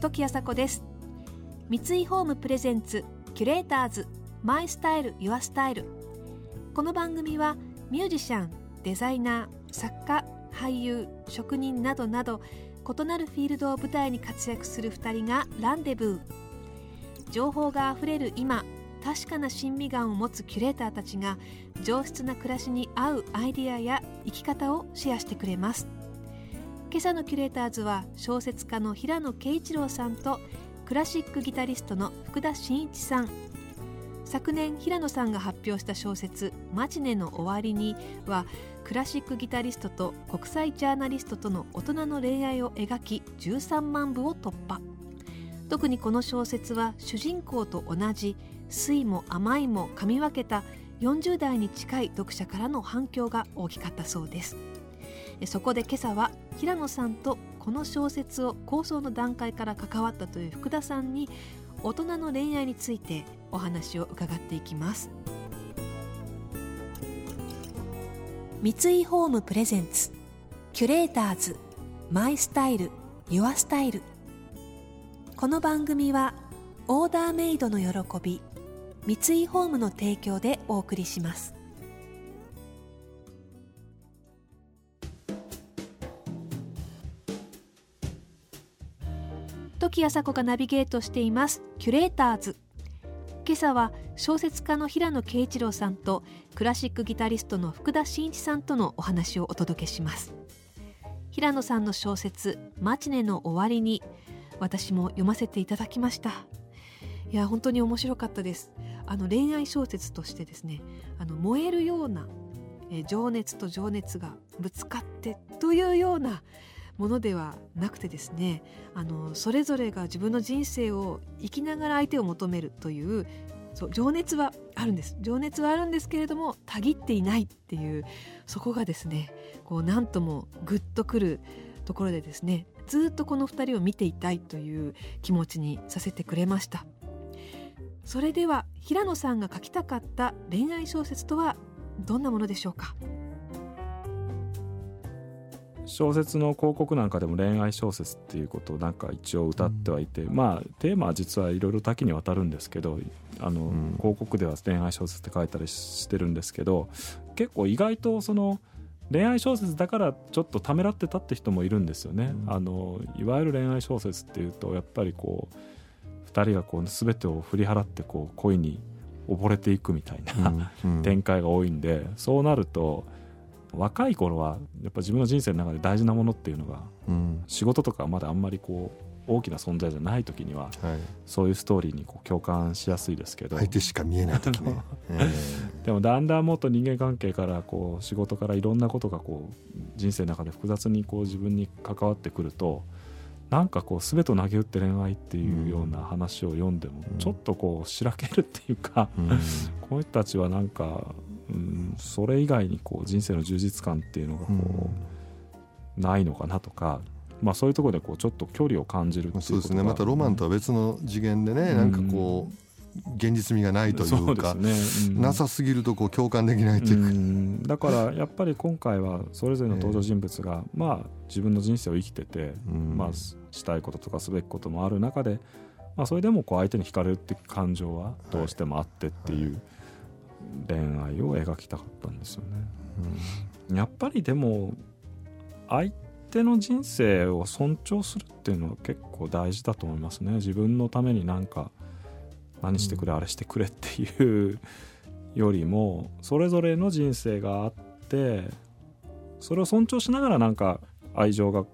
時あさこです。三井ホームプレゼンツキュレーターズマイスタイルユアスタイル。この番組はミュージシャンデザイナー作家俳優職人などなど異なるフィールドを舞台に活躍する2人がランデブー。情報があふれる今確かな親身眼を持つキュレーターたちが上質な暮らしに合うアイディアや生き方をシェアしてくれます。今朝のキュレーターズは小説家の平野啓一郎さんとクラシックギタリストの福田真一さん。昨年平野さんが発表した小説「マチネの終わりに」はクラシックギタリストと国際ジャーナリストとの大人の恋愛を描き13万部を突破。特にこの小説は主人公と同じ酸も甘いも噛み分けた40代に近い読者からの反響が大きかったそうです。そこで今朝は平野さんとこの小説を構想の段階から関わったという福田さんに大人の恋愛についてお話を伺っていきます。三井ホームプレゼンツキュレーターズマイスタイルユアスタイル。この番組はオーダーメイドの喜び三井ホームの提供でお送りします。時あさこがナビゲートしています。キュレーターズ。今朝は小説家の平野啓一郎さんとクラシックギタリストの福田真一さんとのお話をお届けします。平野さんの小説マチネの終わりに私も読ませていただきました。いや本当に面白かったです。あの恋愛小説としてですねあの燃えるようなえ情熱と情熱がぶつかってというようなものではなくてですねあのそれぞれが自分の人生を生きながら相手を求めるというそう情熱はあるんです。情熱はあるんですけれどもたぎっていないっていうそこがですねこう何ともグッとくるところでですねずっとこの2人を見ていたいという気持ちにさせてくれました。それでは平野さんが書きたかった恋愛小説とはどんなものでしょうか？小説の広告なんかでも恋愛小説っていうことをなんか一応歌ってはいて、うん、まあテーマは実はいろいろ多岐にわたるんですけどあの、うん、広告では恋愛小説って書いたりしてるんですけど結構意外とその恋愛小説だからちょっとためらってたって人もいるんですよね。うん、あのいわゆる恋愛小説っていうとやっぱりこう2人がこう全てを振り払ってこう恋に溺れていくみたいな、展開が多いんでそうなると若い頃はやっぱ自分の人生の中で大事なものっていうのが、うん、仕事とかまだあんまりこう大きな存在じゃない時には、はい、そういうストーリーにこう共感しやすいですけど。相手しか見えない時ね、えー、でもだんだんもっと人間関係からこう仕事からいろんなことがこう人生の中で複雑にこう自分に関わってくるとなんかこう全てを投げ打って恋愛っていうような話を読んでもちょっとこうしらけるっていうか、うん、この人たちはなんかうん、それ以外にこう人生の充実感っていうのがこう、ないのかなとか、まあ、そういうところでこうちょっと距離を感じるそうですね。またロマンとは別の次元でね、うん、なんかこう現実味がないというか、ね。うん、なさすぎるとこう共感できないというか、うん、だからやっぱり今回はそれぞれの登場人物が、まあ、自分の人生を生きてて、まあ、したいこととかすべきこともある中で、まあ、それでもこう相手に惹かれるって感情はどうしてもあってっていう。恋愛を描きたかったんですよね。うん、やっぱりでも相手の人生を尊重するっていうのは結構大事だと思いますね。自分のためになんか何してくれ、あれしてくれっていうよりもそれぞれの人生があってそれを尊重しながらなんか愛情が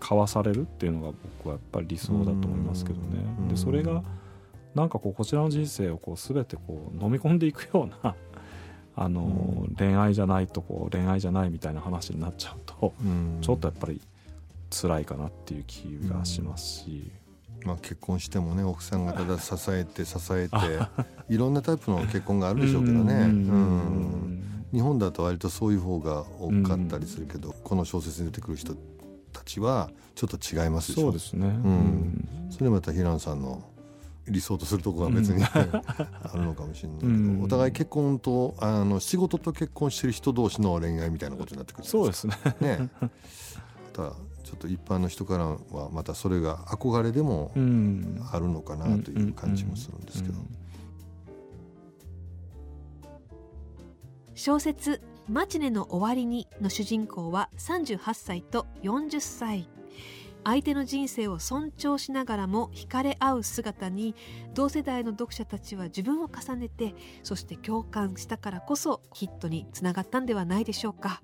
交わされるっていうのが僕はやっぱり理想だと思いますけどね。でそれがなんかこうこちらの人生をこう全てこう飲み込んでいくような あの、うん、恋愛じゃないとこう恋愛じゃないみたいな話になっちゃうと、うん、ちょっとやっぱり辛いかなっていう気がしますし。うん、まあ、結婚してもね奥さんがただ支えて支えていろんなタイプの結婚があるでしょうけどね、うん、日本だと割とそういう方が多かったりするけど、この小説に出てくる人たちはちょっと違いますそうですね、うん。それまた平野さんの理想とするところは別に、あるのかもしれないけど、お互い結婚とあの仕事と結婚してる人同士の恋愛みたいなことになってくるそうですね。ね。ただちょっと一般の人からはまたそれが憧れでもあるのかなという感じもするんですけど。小説「マチネの終わりに」の主人公は38歳と40歳。相手の人生を尊重しながらも惹かれ合う姿に同世代の読者たちは自分を重ねてそして共感したからこそヒットにつながったんではないでしょうか。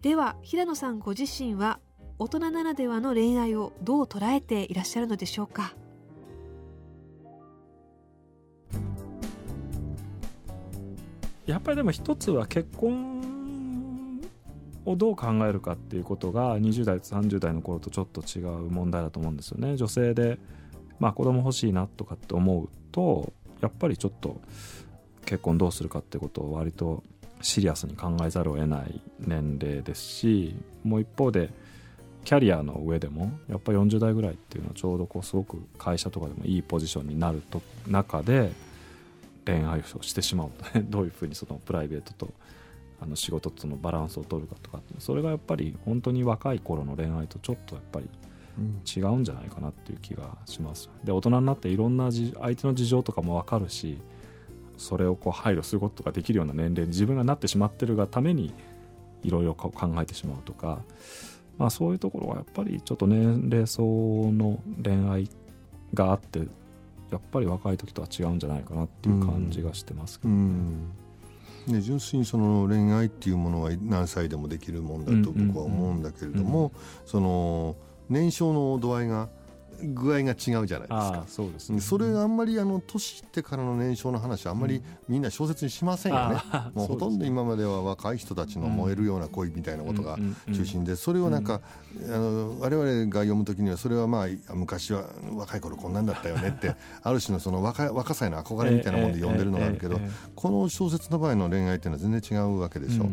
では平野さんご自身は大人ならではの恋愛をどう捉えていらっしゃるのでしょうか？やっぱりでも一つは結婚をどう考えるかっていうことが20代30代の頃とちょっと違う問題だと思うんですよね。女性で、まあ、子供欲しいなとかって思うとやっぱりちょっと結婚どうするかってことを割とシリアスに考えざるを得ない年齢ですしもう一方でキャリアの上でもやっぱ40代ぐらいっていうのはちょうどこうすごく会社とかでもいいポジションになると中で恋愛をしてしまうとね どういうふうにそのプライベートとあの仕事とのバランスを取るかとかそれがやっぱり本当に若い頃の恋愛とちょっとやっぱり違うんじゃないかなっていう気がします。で大人になっていろんな相手の事情とかも分かるしそれをこう配慮することができるような年齢に自分がなってしまってるがためにいろいろ考えてしまうとか、まあ、そういうところはやっぱりちょっと年齢層の恋愛があってやっぱり若い時とは違うんじゃないかなっていう感じがしてますけどね。うんね、純粋にその恋愛っていうものは何歳でもできるもんだと僕は思うんだけれども、その年少の度合いが具合が違うじゃないですか。そうです、ね、それあんまりあの年いってからの年少の話あんまりみんな小説にしませんよね、もうほとんど今までは若い人たちの燃えるような恋みたいなことが中心でそれをなんか、あの我々が読む時にはそれはまあ昔は若い頃こんなんだったよねって ある種のその若若さへの憧れみたいなもので読んでるのがあるけど、この小説の場合の恋愛っていうのは全然違うわけでしょ。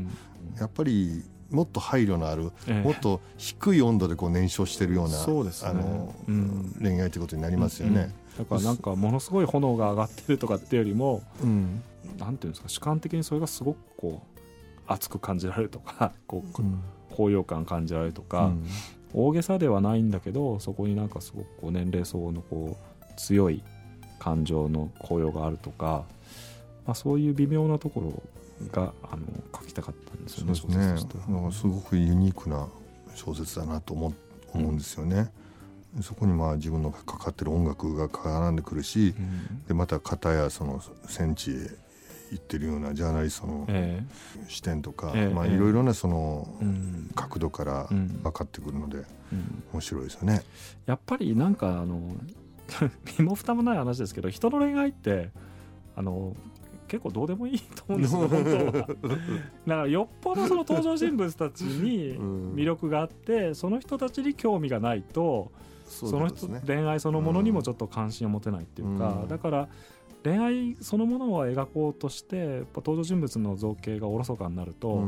やっぱりもっと配慮のある、えもっと低い温度でこう燃焼しているようなそうです、ね、あの、うん、恋愛ということになりますよね、うん、だからなんかものすごい炎が上がってるとかっていうよりも、うん、なんていうんですか主観的にそれがすごくこう熱く感じられるとか こう、高揚感感じられるとか、大げさではないんだけどそこになんかすごくこう年齢層のこう強い感情の高揚があるとか、まあ、そういう微妙なところがあの書きたかったんですよね。そうですね。すごくユニークな小説だなと思思うんですよね。うん、そこにまあ自分のかかってる音楽が絡んでくるし、うん、でまた片やその戦地へ行ってるようなジャーナリストの視点とか、えー、まあいろいろなその角度から分かってくるので面白いですよね。やっぱりなんかあの 身も蓋もない話ですけど人の恋愛ってあの結構どうでもいいと思うんですよ本当は。だからよっぽどその登場人物たちに魅力があって、その人たちに興味がないとその人、恋愛そのものにもちょっと関心を持てないっていうか、だから恋愛そのものを描こうとしてやっぱ登場人物の造形がおろそかになると、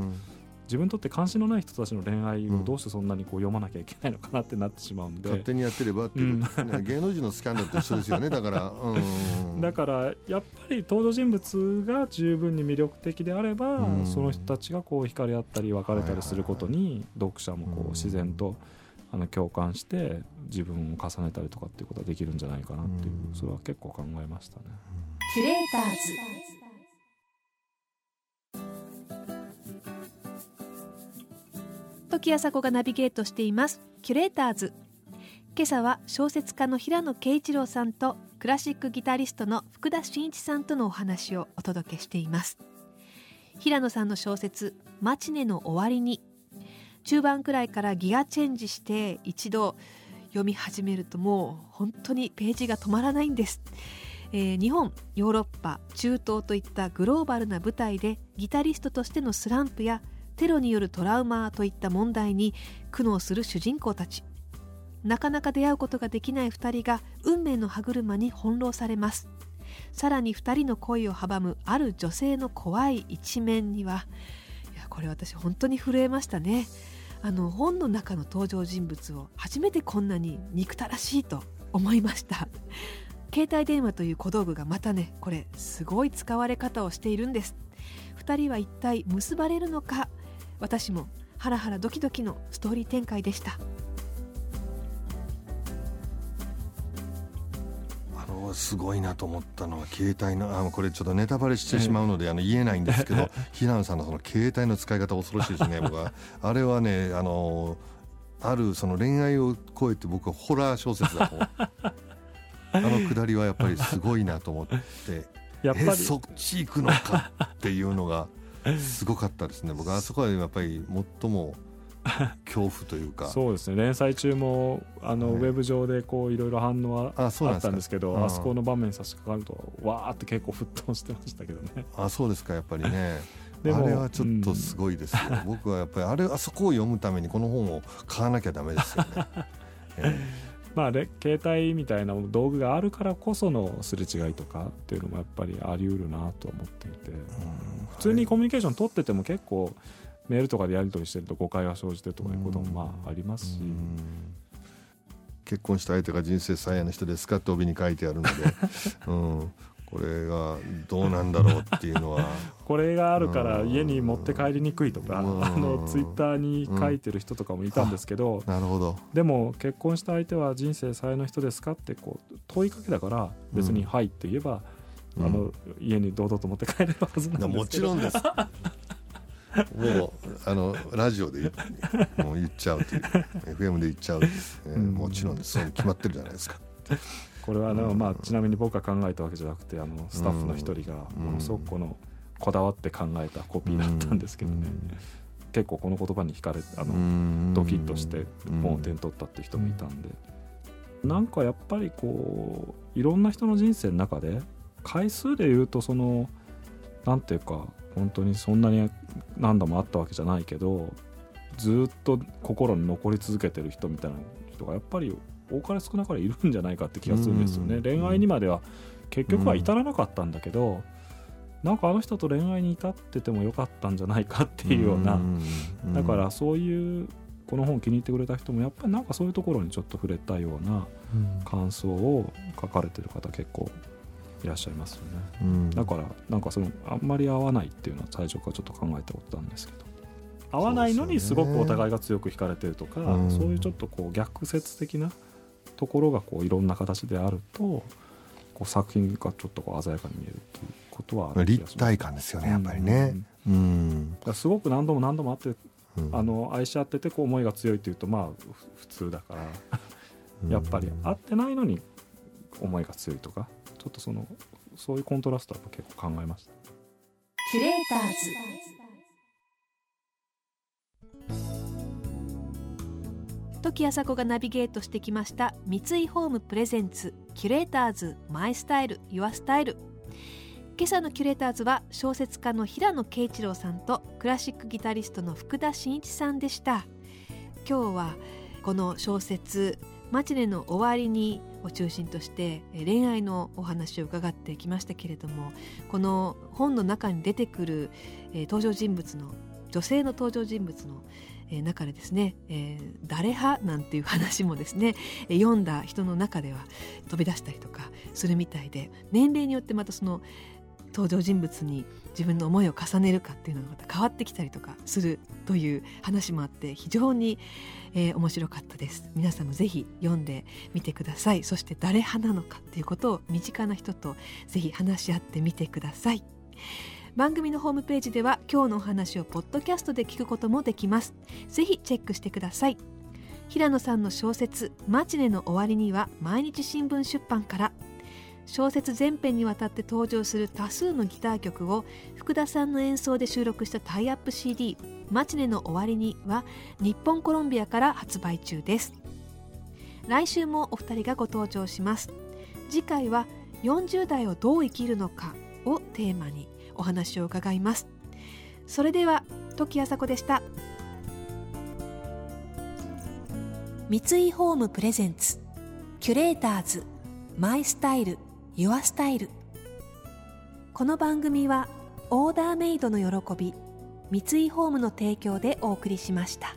自分にとって関心のない人たちの恋愛をどうしてそんなにこう読まなきゃいけないのかなってなってしまうんで、勝手にやってればっていう、うん、芸能人のスキャンダルと一緒ですよねだから、うん、だからやっぱり登場人物が十分に魅力的であれば、うん、その人たちがこう惹かれ合ったり別れたりすることに読者もこう自然とあの共感して自分を重ねたりとかっていうことができるんじゃないかなっていう。それは結構考えましたね。キュレーターズ時朝子がナビゲートしています。キュレーターズ。今朝は小説家の平野啓一郎さんとクラシックギタリストの福田真一さんとのお話をお届けしています。平野さんの小説マチネの終わりに中盤くらいからギアチェンジして一度読み始めるともう本当にページが止まらないんです。えー、日本ヨーロッパ中東といったグローバルな舞台でギタリストとしてのスランプやテロによるトラウマといった問題に苦悩する主人公たち。なかなか出会うことができない2人が運命の歯車に翻弄されます。さらに2人の恋を阻むある女性の怖い一面にはいやこれ私本当に震えましたね。あの本の中の登場人物を初めてこんなに憎たらしいと思いました。携帯電話という小道具がまたねこれすごい使われ方をしているんです。2人は一体結ばれるのか？私もハラハラドキドキのストーリー展開でした。あのすごいなと思ったのは携帯のあこれちょっとネタバレしてしまうので、あの言えないんですけど 平野さんのその携帯の使い方恐ろしいですね 僕は。あれはねあのあるその恋愛を超えて僕はホラー小説だと あのくだりはやっぱりすごいなと思ってやっぱりそっち行くのかっていうのがすごかったですね。僕あそこはやっぱり最も 恐怖というか。そうですね。連載中もあの、ウェブ上でこういろいろ反応はあったんですけどあそこの場面差し掛かるとわーって結構沸騰してましたけどね。あそうですかやっぱりね。あれはちょっとすごいですよ、うん、僕はやっぱりあれあそこを読むためにこの本を買わなきゃダメですよね、えーまあ、携帯みたいな道具があるからこそのすれ違いとかっていうのもやっぱりあり得るなと思っていて、普通にコミュニケーション取ってても結構メールとかでやり取りしてると誤解が生じてとかいうこともまあありますし。結婚した相手が人生最愛の人ですかって帯に書いてあるので、うん、これがどうなんだろうっていうのは。これがあるから家に持って帰りにくいとか、あのツイッターに書いてる人とかもいたんですけど、なるほど。でも結婚した相手は人生最愛の人ですかってこう問いかけだから別に「はい」って言えば、あの家に堂々と持って帰れるはずなんですけど。もちろんです。もうあのラジオでもう言っちゃうという。FM で言っちゃう、えー、もちろんです。そう決まってるじゃないですか。これはあの、まあ、ちなみに僕が考えたわけじゃなくてあのスタッフの一人がものすごくこのこだわって考えたコピーだったんですけどね、結構この言葉に惹かれあのドキッとして本を手に取ったっていう人もいたんで、なんかやっぱりこういろんな人の人生の中で回数で言うとそのなんていうか本当にそんなに何度もあったわけじゃないけどずっと心に残り続けてる人みたいな人がやっぱり多かれ少なかれいるんじゃないかって気がするんですよね、恋愛にまでは結局は至らなかったんだけど、なんかあの人と恋愛に至っててもよかったんじゃないかっていうような、だからそういうこの本気に入ってくれた人もやっぱりなんかそういうところにちょっと触れたような感想を書かれてる方結構いらっしゃいますよね、うん、だからなんかそのあんまり合わないっていうのは最初からちょっと考えたことなんですけど。合わないのにすごくお互いが強く惹かれてるとかそう,、いうちょっとこう逆説的なところがこういろんな形であるとこう作品がちょっとこう鮮やかに見えるっていうことは立体感ですよねやっぱりね。うん、うん、すごく何度も何度もあって、うん、あの愛し合っててこう思いが強いっていうとまあ普通だからやっぱり会ってないのに思いが強いとかちょっとそのそういうコントラストは結構考えました。キュレーターズ時朝子がナビゲートしてきました三井ホームプレゼンツキュレーターズマイスタイルユアスタイル。今朝のキュレーターズは小説家の平野啓一郎さんとクラシックギタリストの福田真一さんでした。今日はこの小説「マチネの終わりに」を中心として恋愛のお話を伺ってきましたけれどもこの本の中に出てくる登場人物の女性の登場人物のえ、中でですね、えー、誰派なんていう話もですね、え、読んだ人の中では飛び出したりとかするみたいで年齢によってまたその登場人物に自分の思いを重ねるかっていうのがまた変わってきたりとかするという話もあって非常に、えー、面白かったです。皆さんもぜひ読んでみてください。そして誰派なのかっていうことを身近な人とぜひ話し合ってみてください。番組のホームページでは今日のお話をポッドキャストで聞くこともできます。ぜひチェックしてください。平野さんの小説「マチネの終わりに」は毎日新聞出版から。小説全編にわたって登場する多数のギター曲を福田さんの演奏で収録したタイアップ CD「マチネの終わりに」は日本コロンビアから発売中です。来週もお二人がご登場します。次回は40代をどう生きるのかをテーマに。お話を伺います。それでは時あさこでした。三井ホームプレゼンツキュレーターズマイスタイルユアスタイル。この番組はオーダーメイドの喜び三井ホームの提供でお送りしました。